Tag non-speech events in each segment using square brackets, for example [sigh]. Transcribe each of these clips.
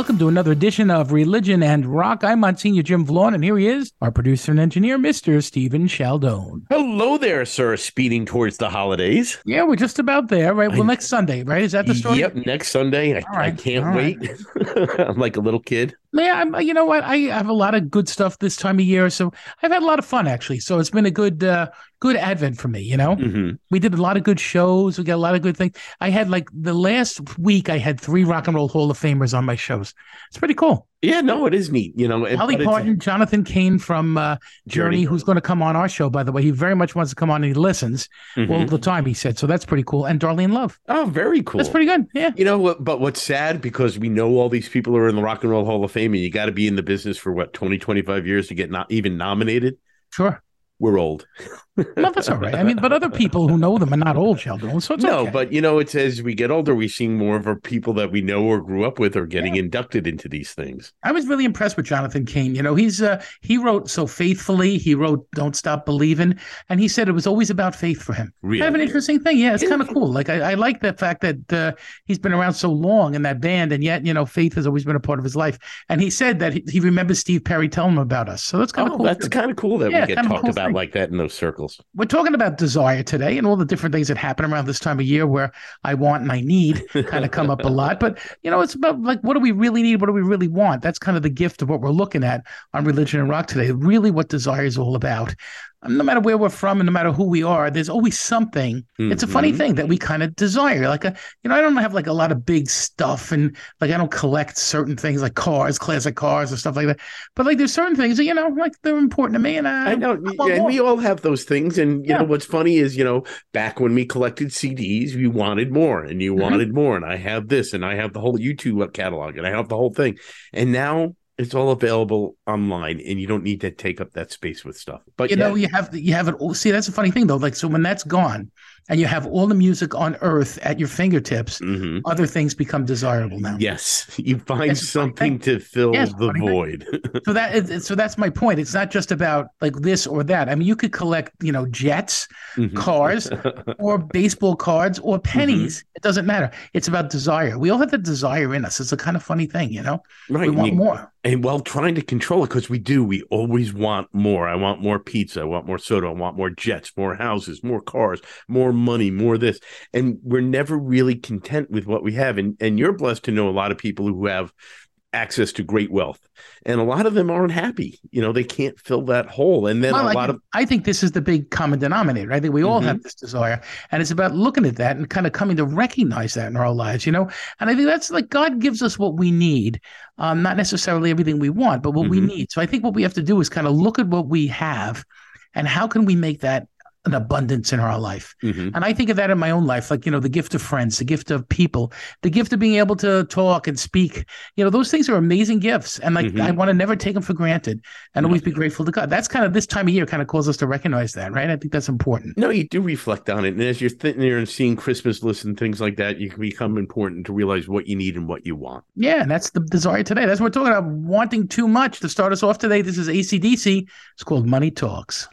Welcome to another edition of Religion and Rock. I'm Monsignor Jim Vaughn, and here he is, our producer and engineer, Mr. Stephen Sheldon. Hello there, sir. Speeding towards the holidays. Yeah, we're just about there, right? Well, I- next Sunday, right? Is that the story? Yep, next Sunday. I, right, I can't right. wait. [laughs] I'm like a little kid. Yeah, I'm, you know what? I have a lot of good stuff this time of year, so I've had a lot of fun actually. So it's been a good, uh, good Advent for me. You know, hmm we did a lot of good shows. We got a lot of good things. I had like the last week, I had three Rock and Roll Hall of Famers on my shows. It's pretty cool. Yeah, no, it is neat. You know, Dolly Parton, Jonathan Cain from uh, Journey, Journey. who's going to come on our show, by the way. He very much wants to come on and he listens Mhm. all the time, he said. So that's pretty cool. And Darlene Love. oh, very cool. That's pretty good. Yeah. You know what? But what's sad because we know all these people are in the Rock and Roll Hall of Fame, and you got to be in the business for what 20, 25 years to get not even nominated. Sure. We're old. No, that's all right. I mean, but other people who know them are not old, Sheldon. So it's no, okay. but you know, it's as we get older, we see more of our people that we know or grew up with are getting inducted into these things. I was really impressed with Jonathan Cain. You know, he's uh, he wrote so faithfully. He wrote "Don't Stop Believing," and he said it was always about faith for him. Really, Kind of an interesting thing. Yeah, it's kind of cool. Like I, I like the fact that uh, he's been around so long in that band, and yet you know, faith has always been a part of his life. And he said that he, he remembers Steve Perry telling him about us. So that's kind of oh, cool. that's kind of cool that Yeah, we get kind of a talked cool about thing. like that in those circles. We're talking about desire today and all the different things that happen around this time of year where I want and I need kind of come up a [laughs] lot. But, you know, it's about like, what do we really need? What do we really want? That's kind of the gift of what we're looking at on Religion and Rock today. Really, what desire is all about. No matter where we're from and no matter who we are, there's always something. It's a funny Mhm. thing that we kind of desire. Like, a, you know, I don't have like a lot of big stuff and like I don't collect certain things like cars, classic cars, or stuff like that. But like, there's certain things that, you know, like they're important to me. And I, I know, yeah, and more. we all have those things. And you Yeah. know what's funny is, you know, back when we collected CDs, we wanted more, and you Mhm. wanted more, and I have this, and I have the whole YouTube catalog, and I have the whole thing, and now it's all available online, and you don't need to take up that space with stuff. But you yeah, know you have you have it all see that's a funny thing though like so when that's gone and you have all the music on earth at your fingertips mhm. other things become desirable now yes, [laughs] you find funny something to fill a the void. so that is [laughs] so that's my point it's not just about like this or that i mean you could collect you know jets Mhm. cars [laughs] or baseball cards or pennies Mm-hmm. it doesn't matter it's about desire we all have the desire in us it's a kind of funny thing you know right? we want you- more And while trying to control it, because we do, we always want more. I want more pizza. I want more soda. I want more jets, more houses, more cars, more money, more this. And we're never really content with what we have. And and you're blessed to know a lot of people who have access to great wealth. And a lot of them aren't happy. You know, they can't fill that hole. And then Well, a I, lot think, of I think this is the big common denominator. I think we all Mhm. have this desire, and it's about looking at that and kind of coming to recognize that in our lives, you know. And I think that's like God gives us what we need, um, not necessarily everything we want, but what we Mhm. need. So I think what we have to do is kind of look at what we have, and how can we make that an abundance in our life. Mhm. And I think of that in my own life, like, you know, the gift of friends, the gift of people, the gift of being able to talk and speak. You know, those things are amazing gifts. And like, Mhm. I want to never take them for granted and always be grateful to God. That's kind of this time of year kind of calls us to recognize that, right? I think that's important. no, you do reflect on it. And as you're sitting there and seeing Christmas lists and things like that, you can become important to realize what you need and what you want. Yeah. And that's the desire today. That's what we're talking about. Wanting too much to start us off today. This is ACDC. It's called Money Talks.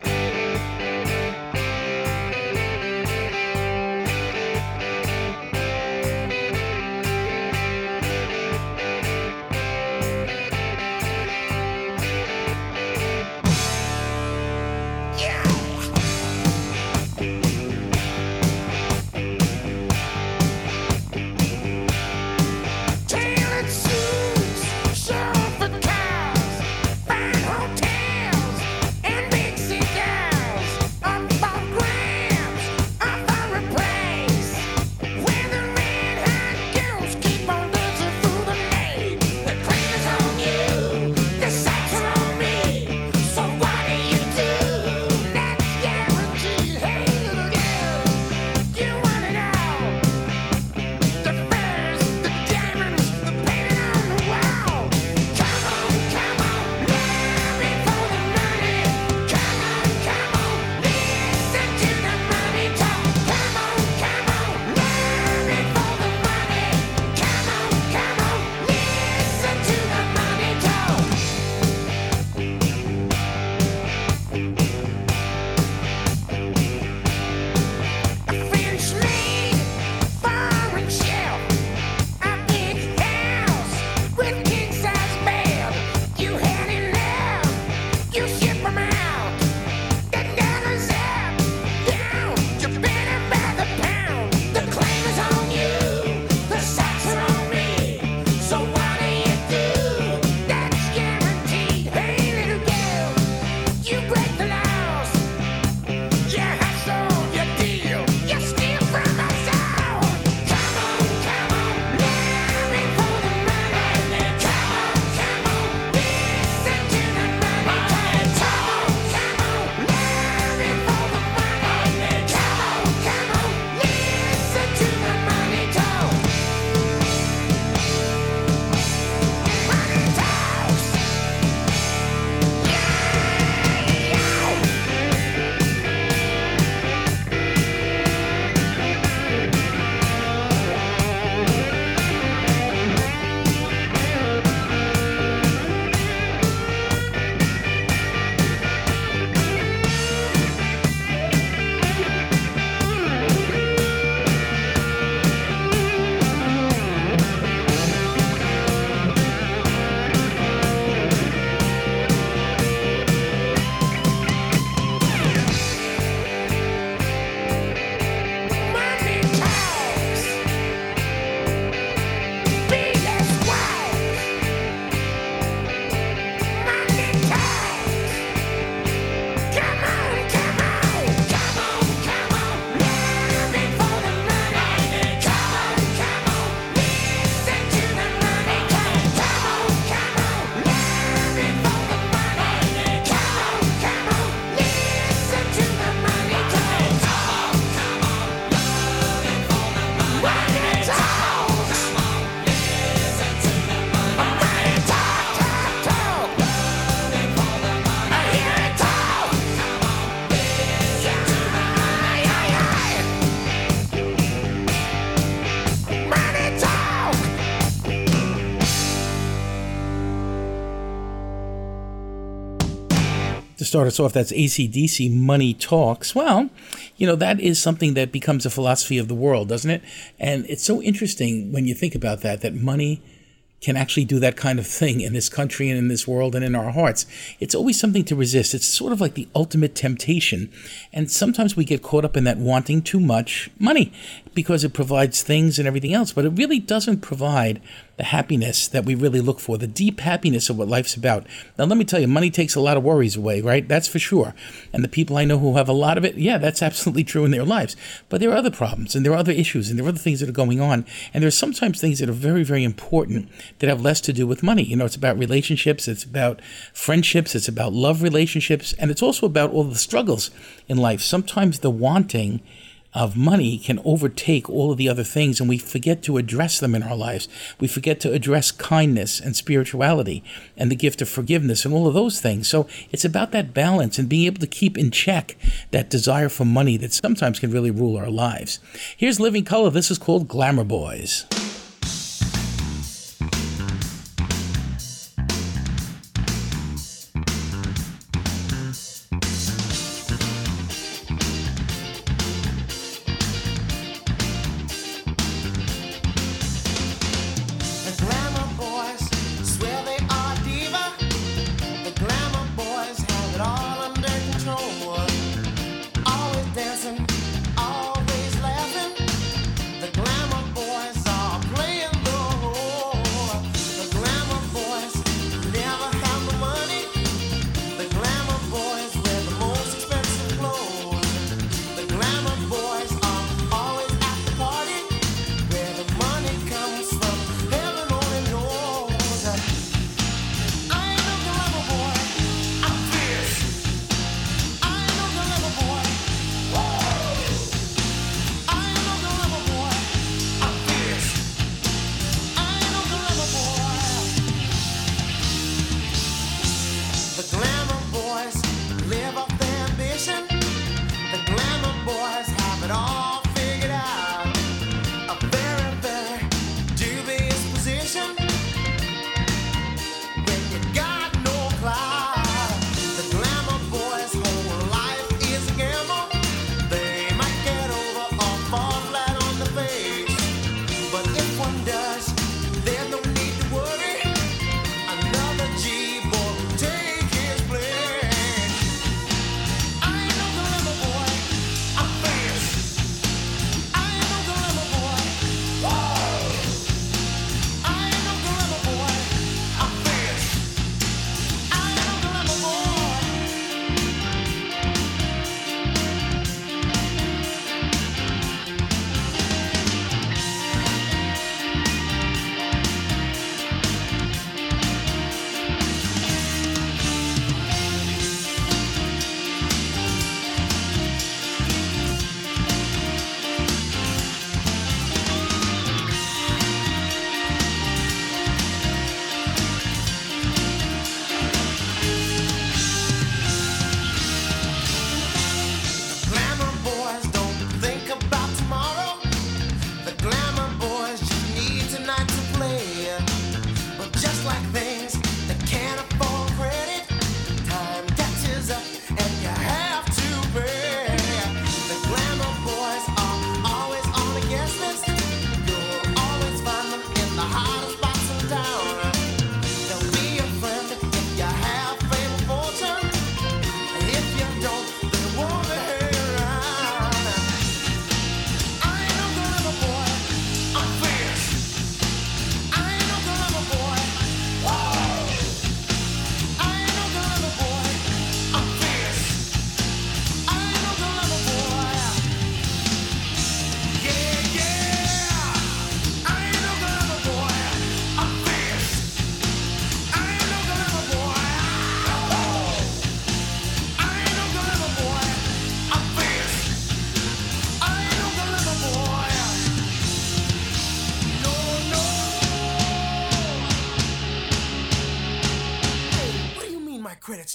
Start us off, that's ACDC Money Talks. Well, you know, that is something that becomes a philosophy of the world, doesn't it? And it's so interesting when you think about that, that money can actually do that kind of thing in this country and in this world and in our hearts. It's always something to resist. It's sort of like the ultimate temptation. And sometimes we get caught up in that wanting too much money because it provides things and everything else, but it really doesn't provide the happiness that we really look for, the deep happiness of what life's about. Now, let me tell you, money takes a lot of worries away, right? That's for sure. And the people I know who have a lot of it, yeah, that's [laughs] absolutely true in their lives. But there are other problems and there are other issues and there are other things that are going on. And there are sometimes things that are very, very important that have less to do with money. You know, it's about relationships, it's about friendships, it's about love relationships, and it's also about all the struggles in life. Sometimes the wanting of money can overtake all of the other things and we forget to address them in our lives. We forget to address kindness and spirituality and the gift of forgiveness and all of those things. So it's about that balance and being able to keep in check that desire for money that sometimes can really rule our lives. Here's Living Colour. This is called Glamour Boys.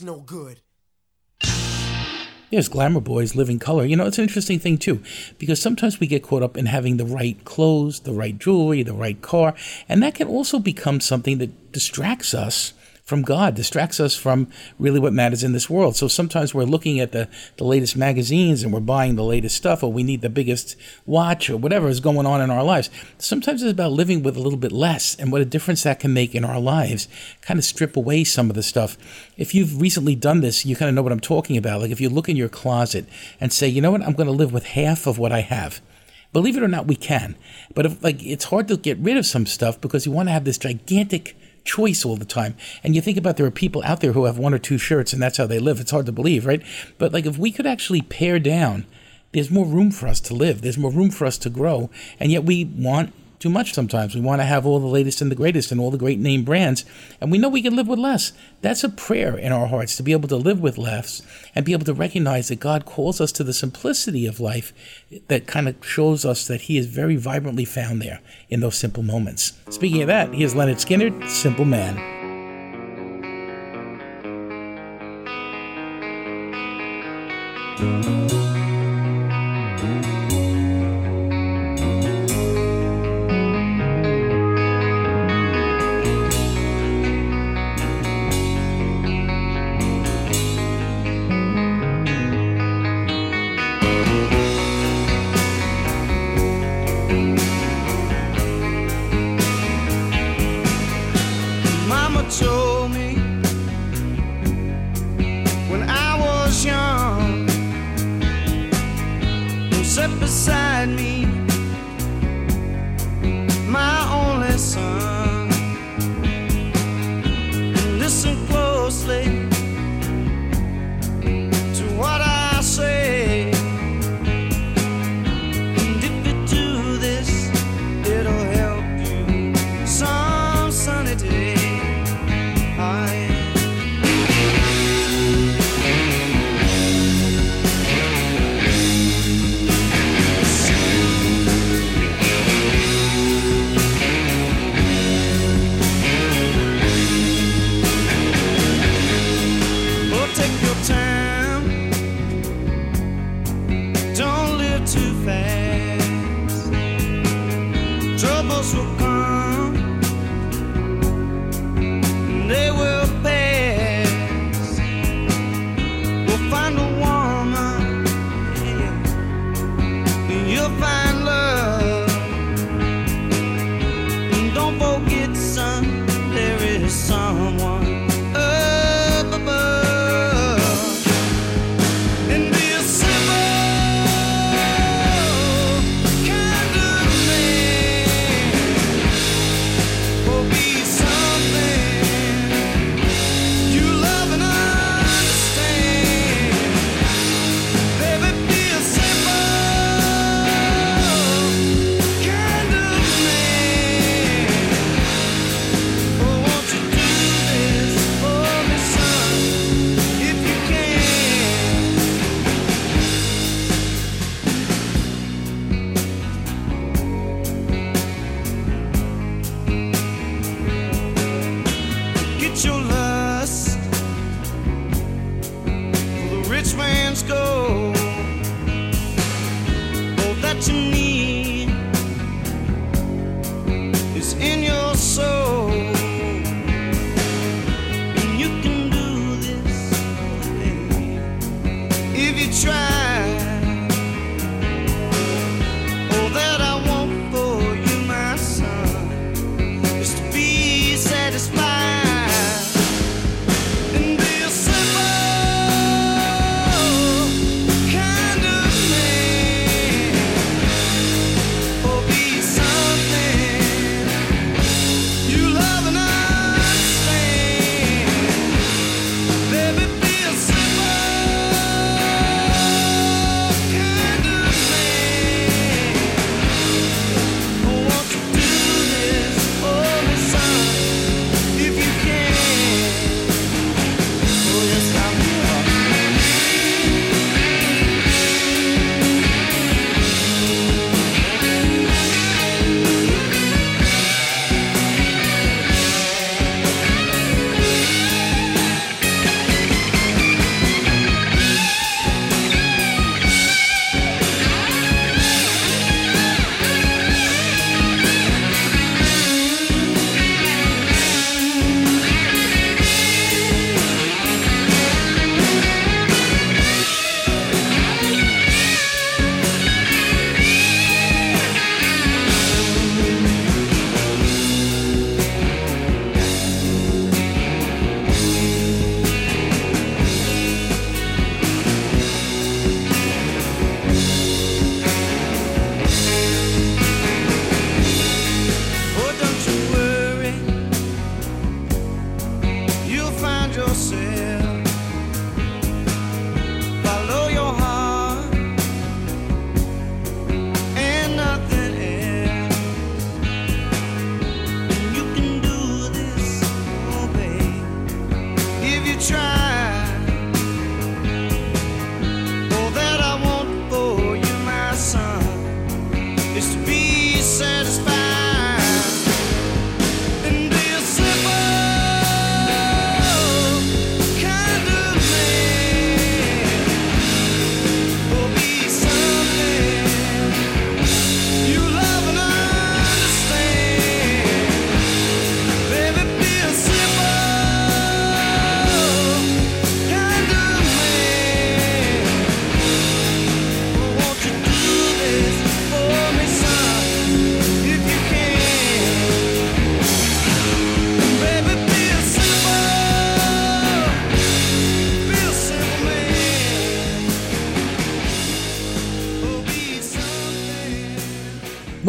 No good? There's Glamour Boys, Living Colour. You know, it's an interesting thing too, because sometimes we get caught up in having the right clothes, the right jewelry, the right car, and that can also become something that distracts us from God, distracts us from really what matters in this world. So sometimes we're looking at the, the latest magazines and we're buying the latest stuff, or we need the biggest watch, or whatever is going on in our lives. Sometimes it's about living with a little bit less and what a difference that can make in our lives. Kind of strip away some of the stuff. If you've recently done this, you kind of know what I'm talking about. Like if you look in your closet and say, you know what, I'm going to live with half of what I have. Believe it or not, we can. But if, like it's hard to get rid of some stuff because you want to have this gigantic choice all the time. And you think about there are people out there who have one or two shirts and that's how they live. It's hard to believe, right? But like if we could actually pare down, there's more room for us to live. There's more room for us to grow. And yet we want too much sometimes. We want to have all the latest and the greatest and all the great name brands, and we know we can live with less. That's a prayer in our hearts to be able to live with less and be able to recognize that God calls us to the simplicity of life that kind of shows us that He is very vibrantly found there in those simple moments. Speaking of that, here's Lynyrd Skynyrd, Simple Man.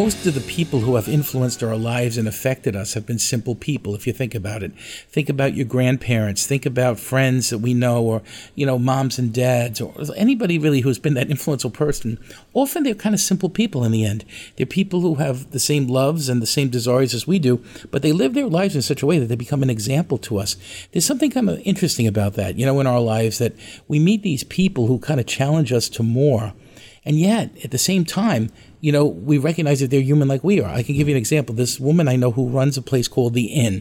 Most of the people who have influenced our lives and affected us have been simple people if you think about it. Think about your grandparents. Think about friends that we know or you know moms and dads or anybody really who's been that influential person. Often they're kind of simple people in the end. They're people who have the same loves and the same desires as we do but they live their lives in such a way that they become an example to us. There's something kind of interesting about that you know in our lives that we meet these people who kind of challenge us to more. And yet, at the same time, you know, we recognize that they're human like we are. I can give you an example. This woman I know who runs a place called The Inn,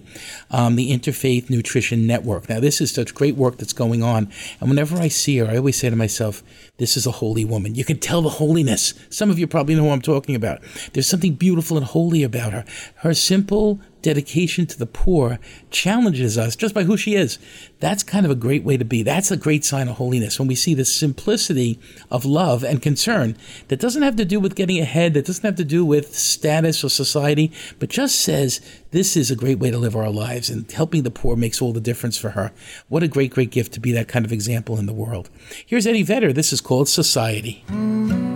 um, the Interfaith Nutrition Network. Now, this is such great work that's going on. And whenever I see her, I always say to myself, this is a holy woman. You can tell the holiness. Some of you probably know who I'm talking about. There's something beautiful and holy about her. Her simple dedication to the poor challenges us just by who she is. That's kind of a great way to be. That's a great sign of holiness when we see the simplicity of love and concern that doesn't have to do with getting ahead, that doesn't have to do with status or society, but just says this is a great way to live our lives and helping the poor makes all the difference for her. What a great, great gift to be that kind of example in the world. Here's Eddie Vedder. This is called Society. It's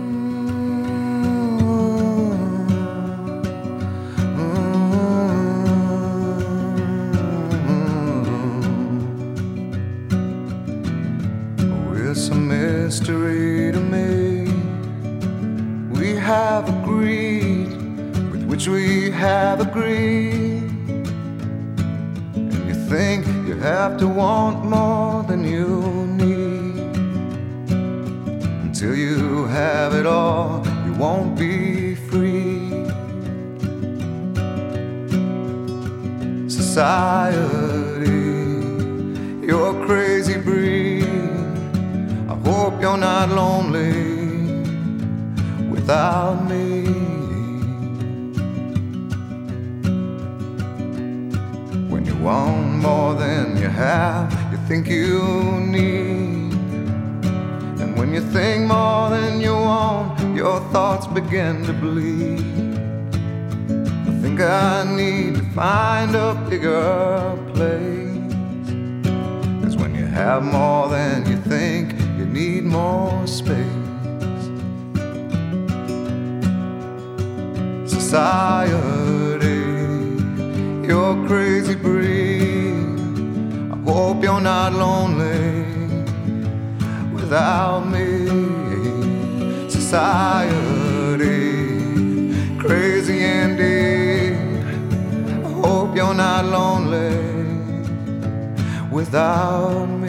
have to want more than you need. Until you have it all, you won't be free. Society, you're a crazy breed. I hope you're not lonely without me. When you want have, you think you need. And when you think more than you want, your thoughts begin to bleed. I think I need to find a bigger place. Cause when you have more than you think, you need more space. Society, you're crazy breed. Hope you're not lonely without me. Society, crazy indeed. I hope you're not lonely without me.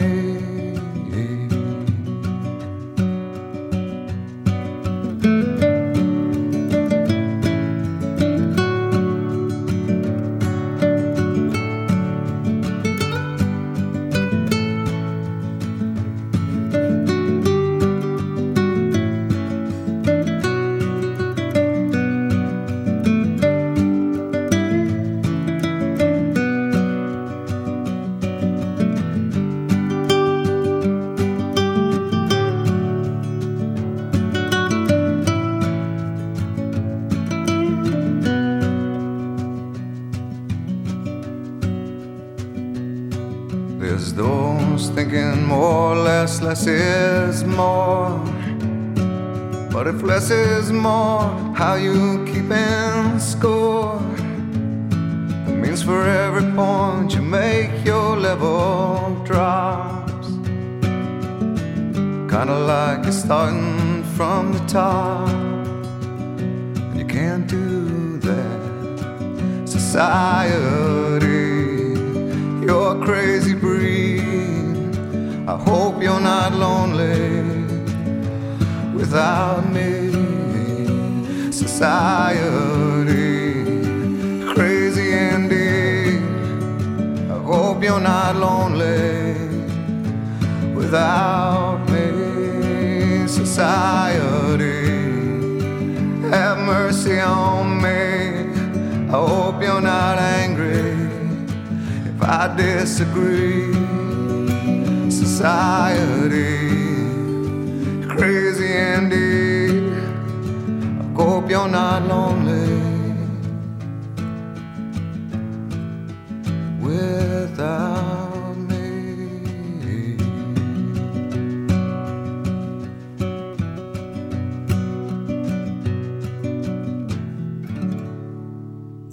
How you disagree.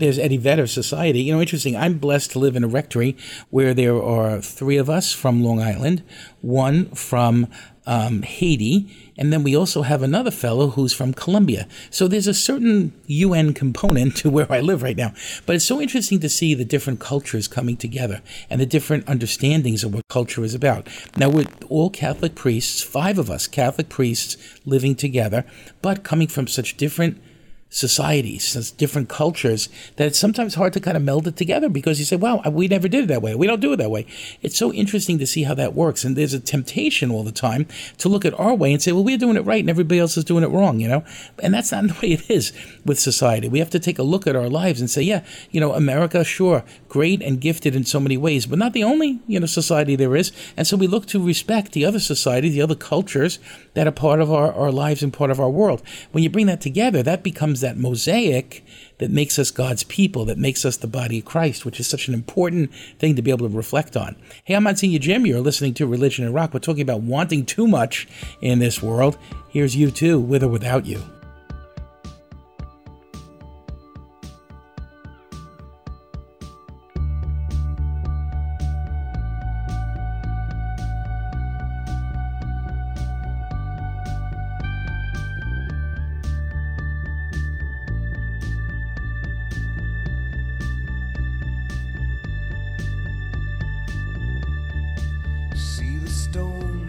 There's Eddie Vedder Society. You know, interesting. I'm blessed to live in a rectory where there are three of us from Long Island, one from um, Haiti, and then we also have another fellow who's from Colombia. So there's a certain UN component to where I live right now. But it's so interesting to see the different cultures coming together and the different understandings of what culture is about. Now, we're all Catholic priests, five of us Catholic priests living together, but coming from such different societies, different cultures, that it's sometimes hard to kind of meld it together because you say, wow, we never did it that way. We don't do it that way. It's so interesting to see how that works. And there's a temptation all the time to look at our way and say, well, we're doing it right and everybody else is doing it wrong, you know? And that's not [laughs] the way it is with society. We have to take a look at our lives and say, yeah, you know, America, sure, great and gifted in so many ways, but not the only, you know, society there is. And so we look to respect the other societies, the other cultures that are part of our, our lives and part of our world. When you bring that together, that becomes that mosaic that makes us God's people, that makes us the body of Christ, which is such an important thing to be able to reflect on. Hey, I'm Monsignor Jim. You're listening to Religion and Rock. We're talking about wanting too much in this world. Here's U2, with or without you.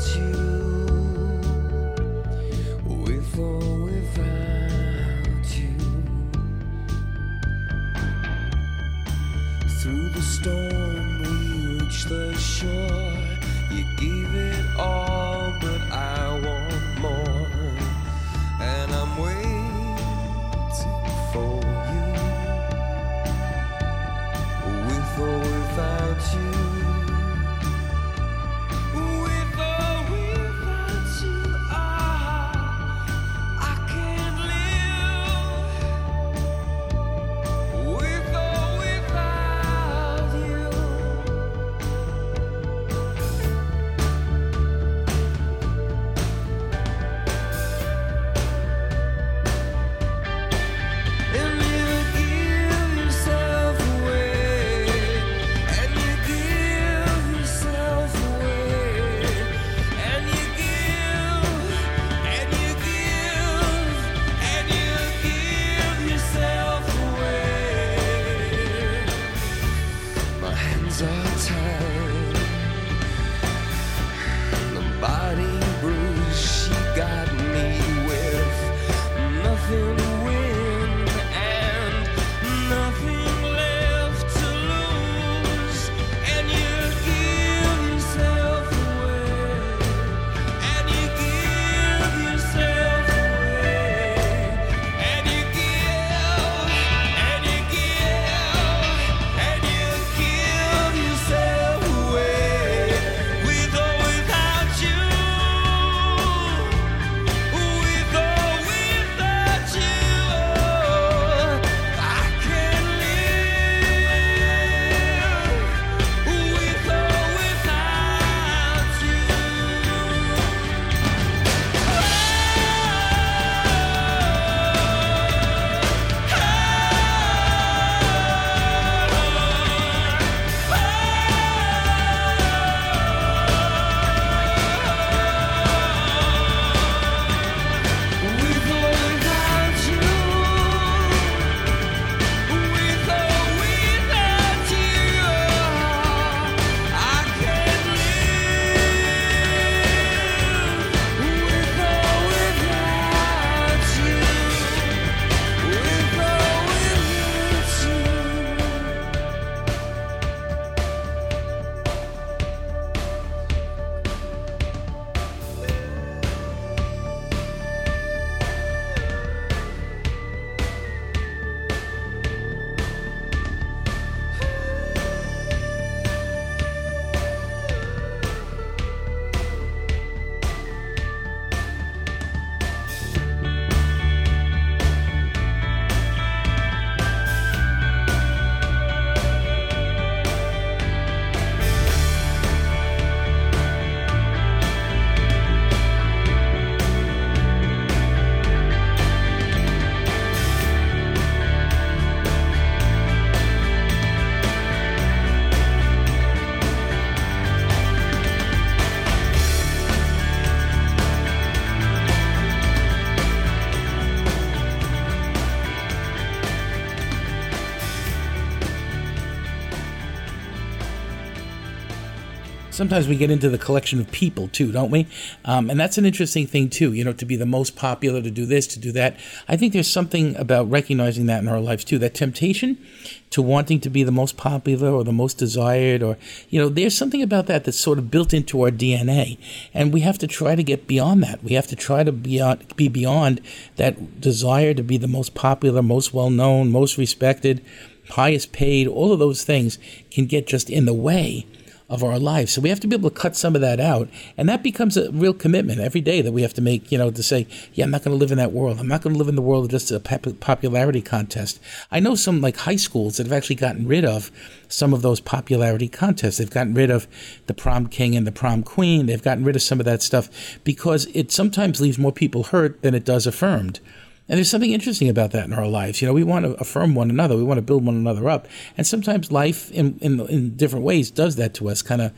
Without My hands sometimes we get into the collection of people too, don't we? Um, and that's an interesting thing too. You know, to be the most popular, to do this, to do that. I think there's something about recognizing that in our lives too. That temptation to wanting to be the most popular or the most desired, or you know, there's something about that that's sort of built into our DNA, and we have to try to get beyond that. We have to try to be be beyond that desire to be the most popular, most well known, most respected, highest paid. All of those things can get just in the way of our lives. So we have to be able to cut some of that out. And that becomes a real commitment every day that we have to make, you know, to say, yeah, I'm not going to live in that world. I'm not going to live in the world of just a popularity contest. I know some like high schools that have actually gotten rid of some of those popularity contests. They've gotten rid of the prom king and the prom queen. They've gotten rid of some of that stuff because it sometimes leaves more people hurt than it does affirmed. And there's something interesting about that in our lives. You know, we want to affirm one another, we want to build one another up. And sometimes life in, in, in different ways does that to us, kind of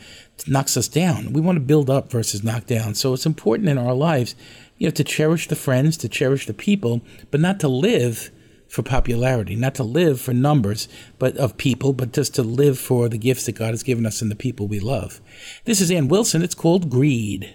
knocks us down. We want to build up versus knock down. So it's important in our lives, you know, to cherish the friends, to cherish the people, but not to live for popularity, not to live for numbers but of people, but just to live for the gifts that God has given us and the people we love. This is Ann Wilson. It's called Greed.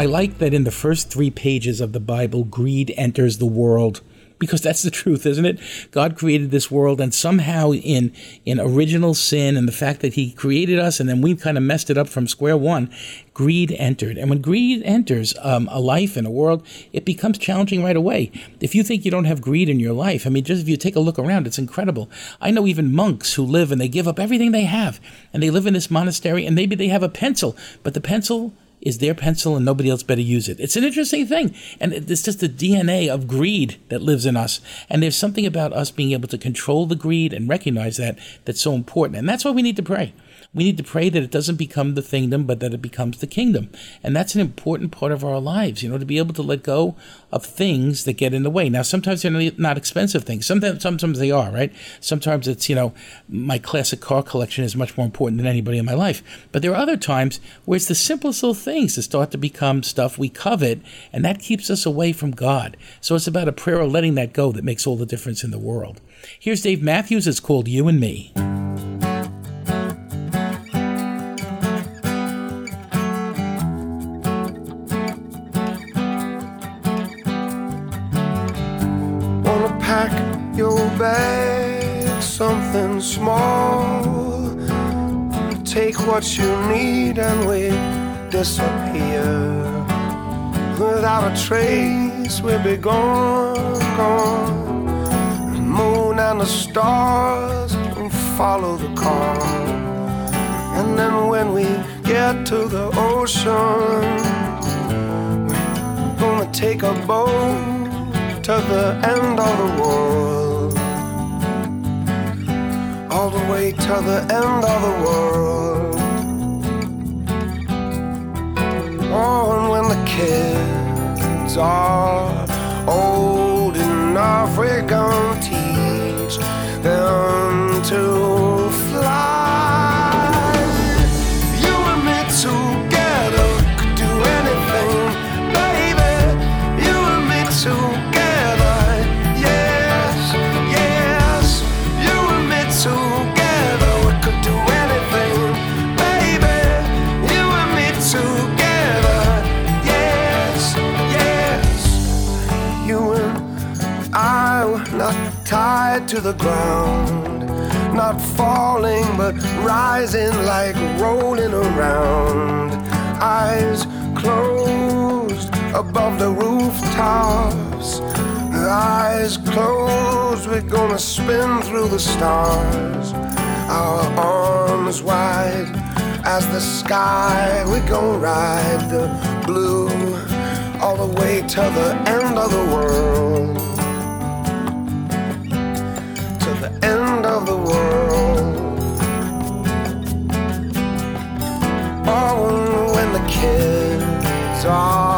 I like that in the first three pages of the Bible, greed enters the world because that's the truth, isn't it? God created this world, and somehow in in original sin and the fact that He created us, and then we kind of messed it up from square one, greed entered. And when greed enters um, a life and a world, it becomes challenging right away. If you think you don't have greed in your life, I mean, just if you take a look around, it's incredible. I know even monks who live and they give up everything they have, and they live in this monastery, and maybe they have a pencil, but the pencil is their pencil and nobody else better use it. It's an interesting thing. And it's just the DNA of greed that lives in us. And there's something about us being able to control the greed and recognize that that's so important. And that's why we need to pray. We need to pray that it doesn't become the kingdom, but that it becomes the kingdom. And that's an important part of our lives, you know, to be able to let go of things that get in the way. Now, sometimes they're not expensive things. Sometimes, sometimes they are, right? Sometimes it's, you know, my classic car collection is much more important than anybody in my life. But there are other times where it's the simplest little things that start to become stuff we covet, and that keeps us away from God. So it's about a prayer of letting that go that makes all the difference in the world. Here's Dave Matthews. It's called You and Me. Small. Take what you need and we disappear. Without a trace, we'll be gone, gone. The moon and the stars will follow the car. And then when we get to the ocean, we're gonna take a boat to the end of the world. All the way to the end of the world. Oh, and when the kids are old enough, we're gonna teach them to the ground, not falling but rising like rolling around. Eyes closed above the rooftops. Eyes closed, we're gonna spin through the stars. Our arms wide as the sky, we're gonna ride the blue all the way to the end of the world world. Oh, when the kids are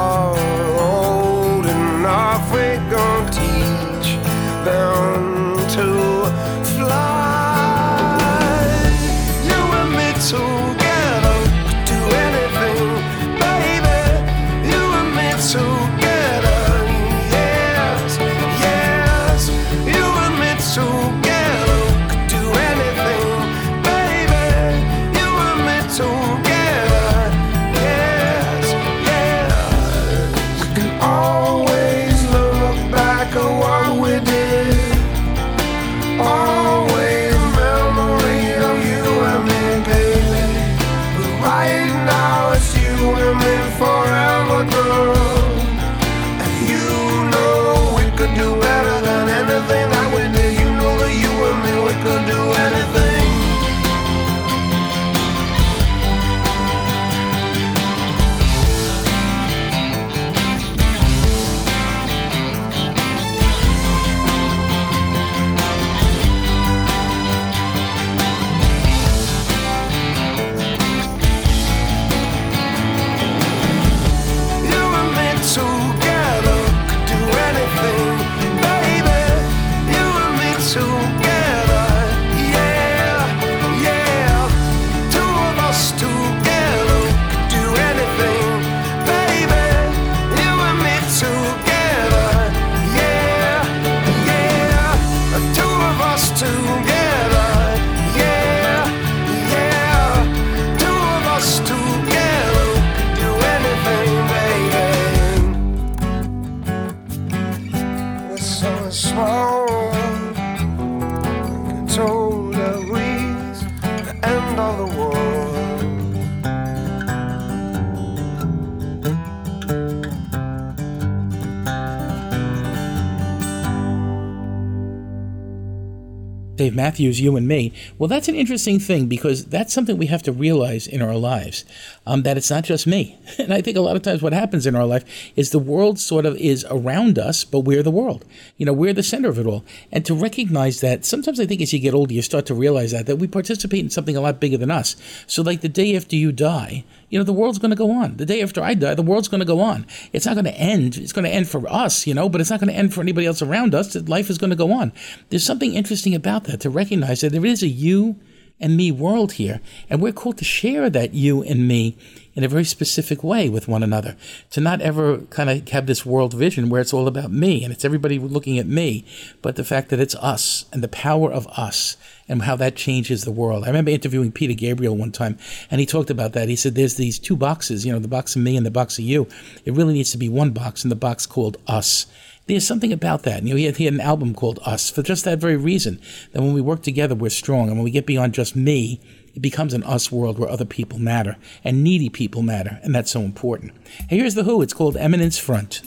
Matthews, you and me. Well, that's an interesting thing because that's something we have to realize in our lives um, that it's not just me. [laughs] And I think a lot of times what happens in our life is the world sort of is around us, but we're the world. You know, we're the center of it all. And to recognize that, sometimes I think as you get older, you start to realize that, that we participate in something a lot bigger than us. So, like the day after you die, you know, the world's going to go on. The day after I die, the world's going to go on. It's not going to end. It's going to end for us, you know, but it's not going to end for anybody else around us. Life is going to go on. There's something interesting about that to recognize that there is a you and me world here, and we're called to share that you and me in a very specific way with one another. To not ever kind of have this world vision where it's all about me and it's everybody looking at me, but the fact that it's us and the power of us and how that changes the world. I remember interviewing Peter Gabriel one time, and he talked about that. He said, There's these two boxes, you know, the box of me and the box of you. It really needs to be one box, and the box called us. There's something about that. You know, he had, he had an album called Us for just that very reason. That when we work together, we're strong. And when we get beyond just me, it becomes an us world where other people matter and needy people matter. And that's so important. Here's The Who. It's called Eminence Front.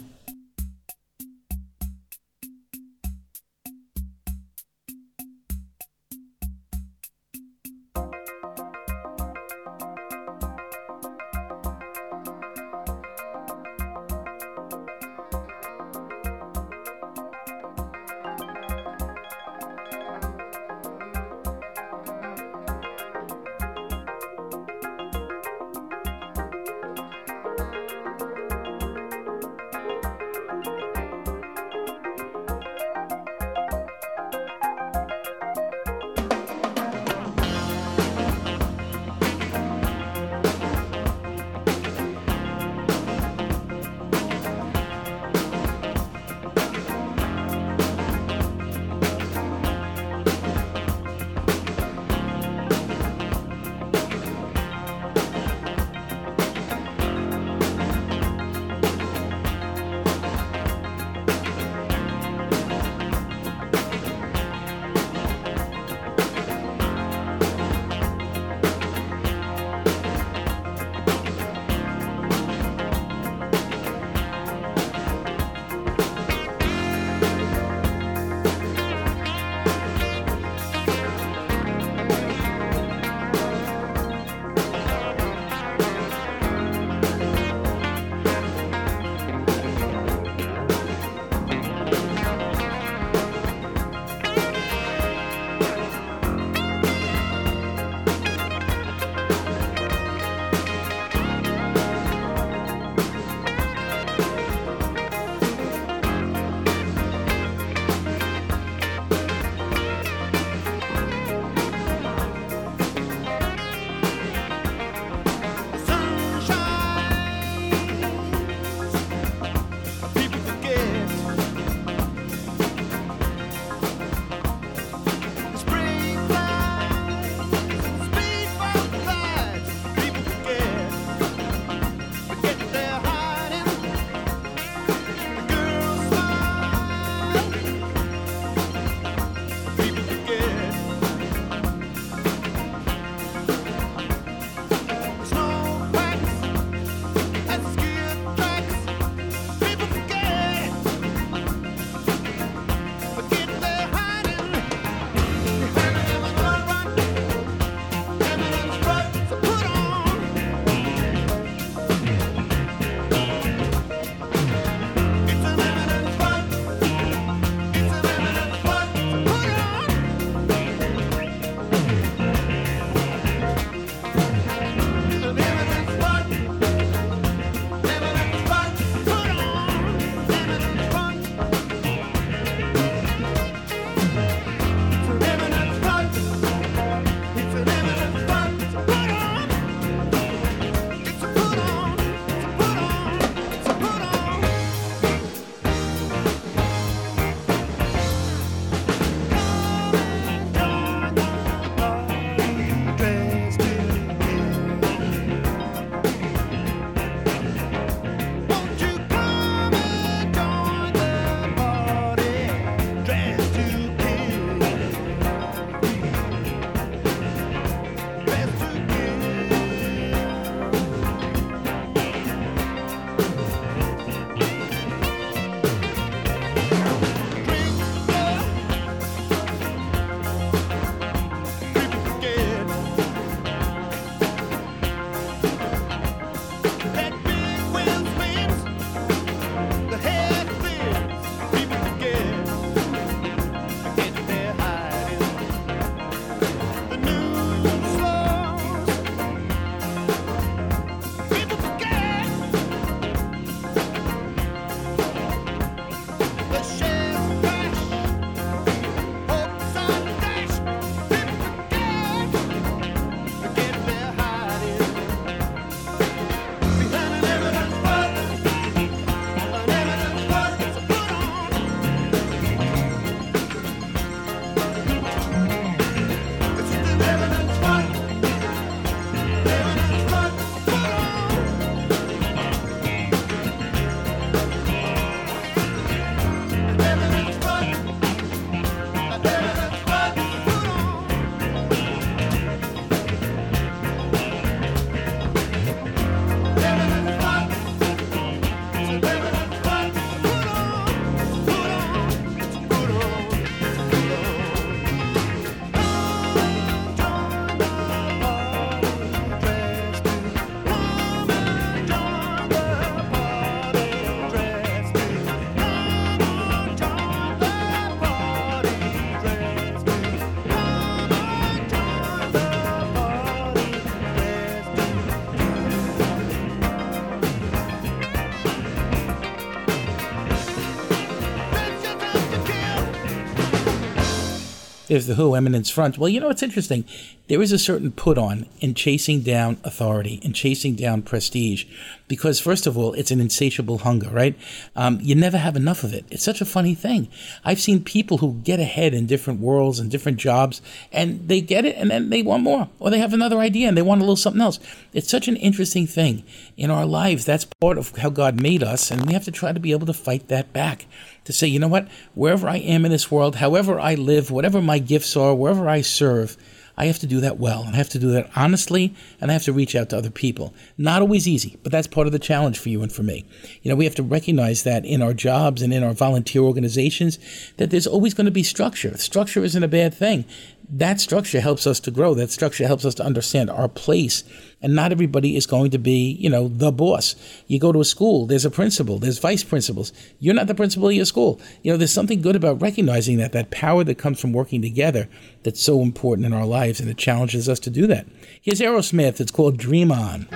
There's the Who, Eminence Front. Well, you know, it's interesting. There is a certain put on in chasing down authority and chasing down prestige because, first of all, it's an insatiable hunger, right? Um, you never have enough of it. It's such a funny thing. I've seen people who get ahead in different worlds and different jobs and they get it and then they want more or they have another idea and they want a little something else. It's such an interesting thing in our lives. That's part of how God made us, and we have to try to be able to fight that back to say, you know what, wherever I am in this world, however I live, whatever my gifts are, wherever I serve, I have to do that well, and I have to do that honestly, and I have to reach out to other people. Not always easy, but that's part of the challenge for you and for me. You know, we have to recognize that in our jobs and in our volunteer organizations, that there's always going to be structure. Structure isn't a bad thing. That structure helps us to grow. That structure helps us to understand our place. And not everybody is going to be, you know, the boss. You go to a school, there's a principal, there's vice principals. You're not the principal of your school. You know, there's something good about recognizing that, that power that comes from working together that's so important in our lives, and it challenges us to do that. Here's Aerosmith. It's called Dream On.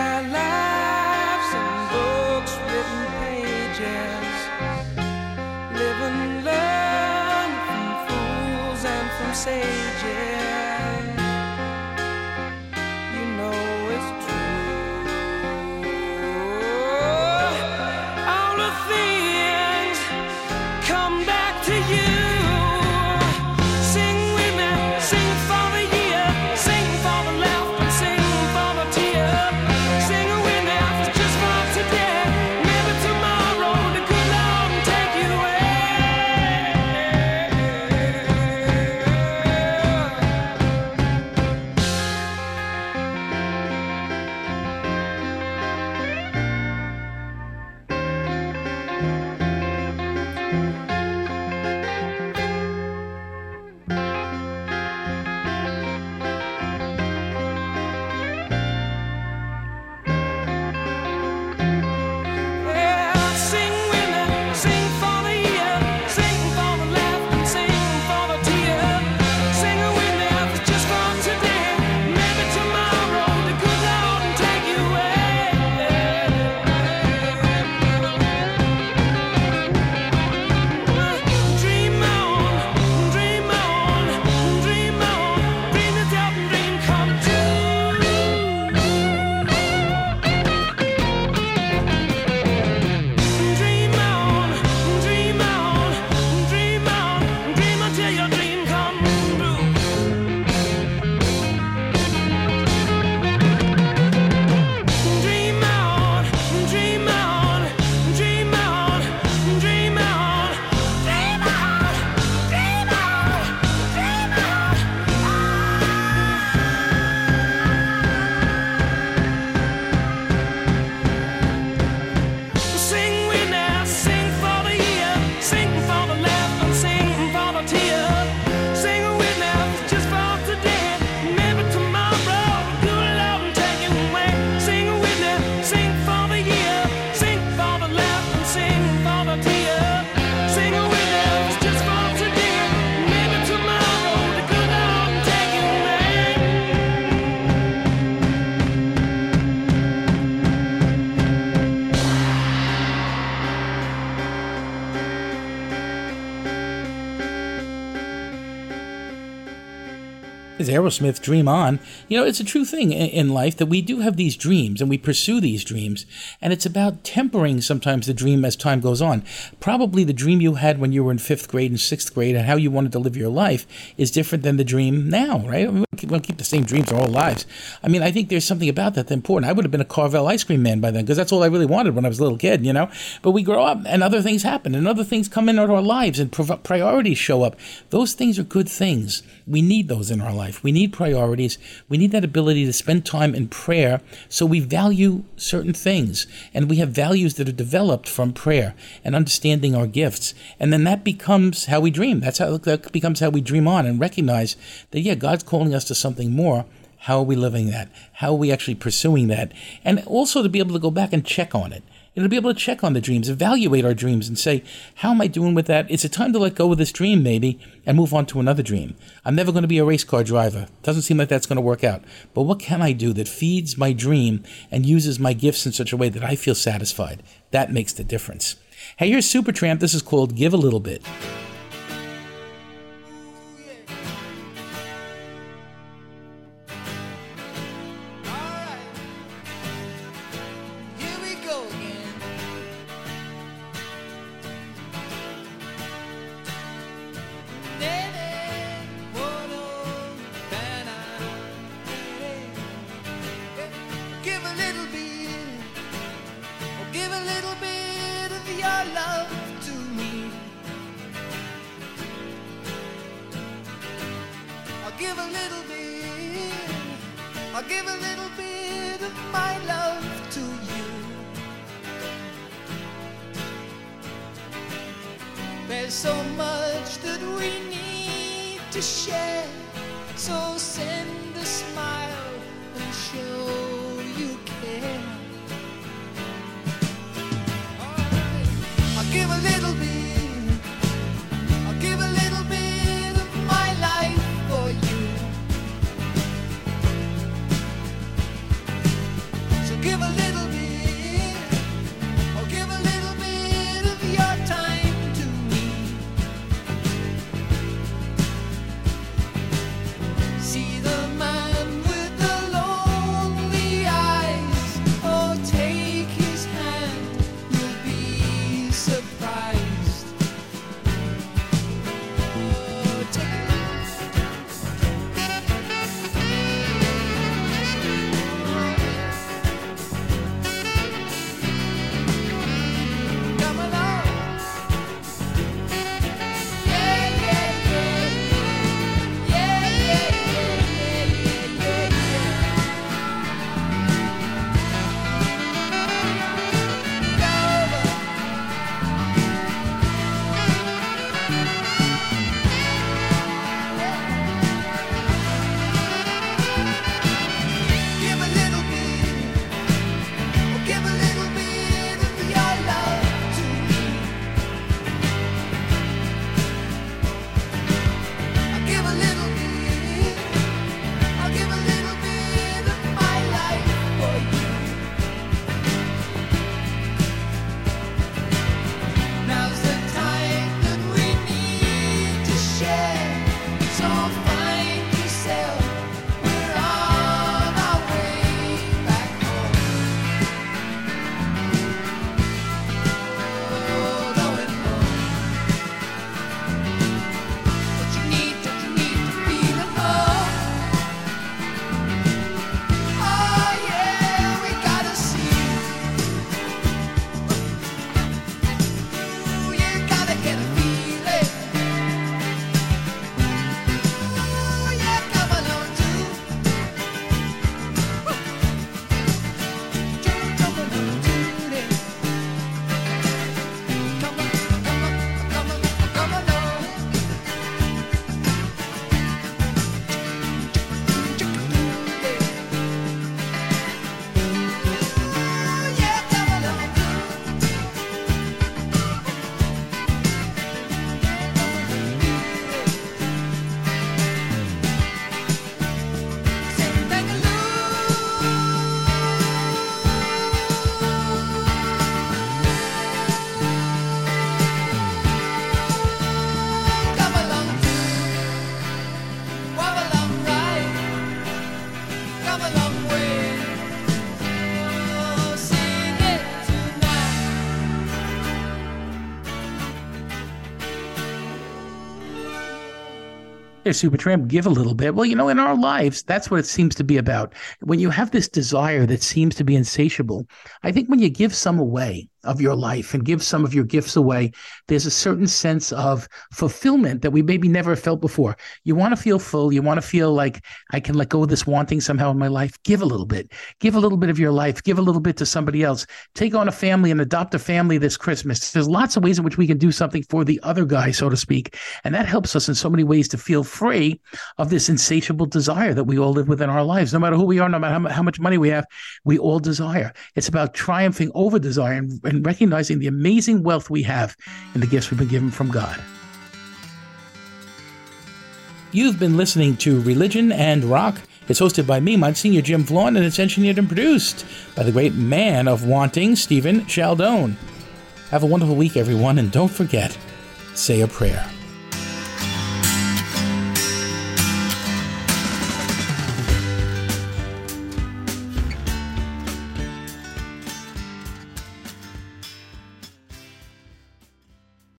my life's in books, written pages, live and learn from fools and from sages. Aerosmith Dream On. You know, it's a true thing in, life that we do have these dreams and we pursue these dreams. And it's about tempering sometimes the dream as time goes on. Probably the dream you had when you were in fifth grade and sixth grade and how you wanted to live your life is different than the dream now, right? I mean, we don't keep the same dreams our whole lives. I mean, I think there's something about that that's important. I would have been a Carvel ice cream man by then because that's all I really wanted when I was a little kid, you know? But we grow up and other things happen and other things come into our lives and priorities show up. Those things are good things. We need those in our life. We need priorities. We need that ability to spend time in prayer so we value certain things and we have values that are developed from prayer and understanding our gifts. And then that becomes how we dream. That's how that becomes how we dream on and recognize that, yeah, God's calling us to something more. How are we living that? How are we actually pursuing that? And also to be able to go back and check on it. To be able to check on the dreams, evaluate our dreams, and say, how am I doing with that? It's a time to let go of this dream, maybe, and move on to another dream. I'm never going to be a race car driver. Doesn't seem like that's going to work out. But what can I do that feeds my dream and uses my gifts in such a way that I feel satisfied? That makes the difference. Hey, here's Supertramp. This is called Give a Little Bit. There's Supertramp, give a little bit. Well, you know, in our lives, that's what it seems to be about. When you have this desire that seems to be insatiable, I think when you give some away of your life and give some of your gifts away, there's a certain sense of fulfillment that we maybe never felt before. You want to feel full. You want to feel like I can let go of this wanting somehow in my life. Give a little bit. Give a little bit of your life. Give a little bit to somebody else. Take on a family and adopt a family this Christmas. There's lots of ways in which we can do something for the other guy, so to speak. And that helps us in so many ways to feel free of this insatiable desire that we all live with in our lives. No matter who we are, no matter how, much money we have, we all desire. It's about triumphing over desire and, and recognizing the amazing wealth we have in the gifts we've been given from God. You've been listening to Religion and Rock. It's hosted by me, Monsignor Jim Vlaun, and it's engineered and produced by the great man of wanting, Stephen Chaldone. Have a wonderful week, everyone, and don't forget, say a prayer.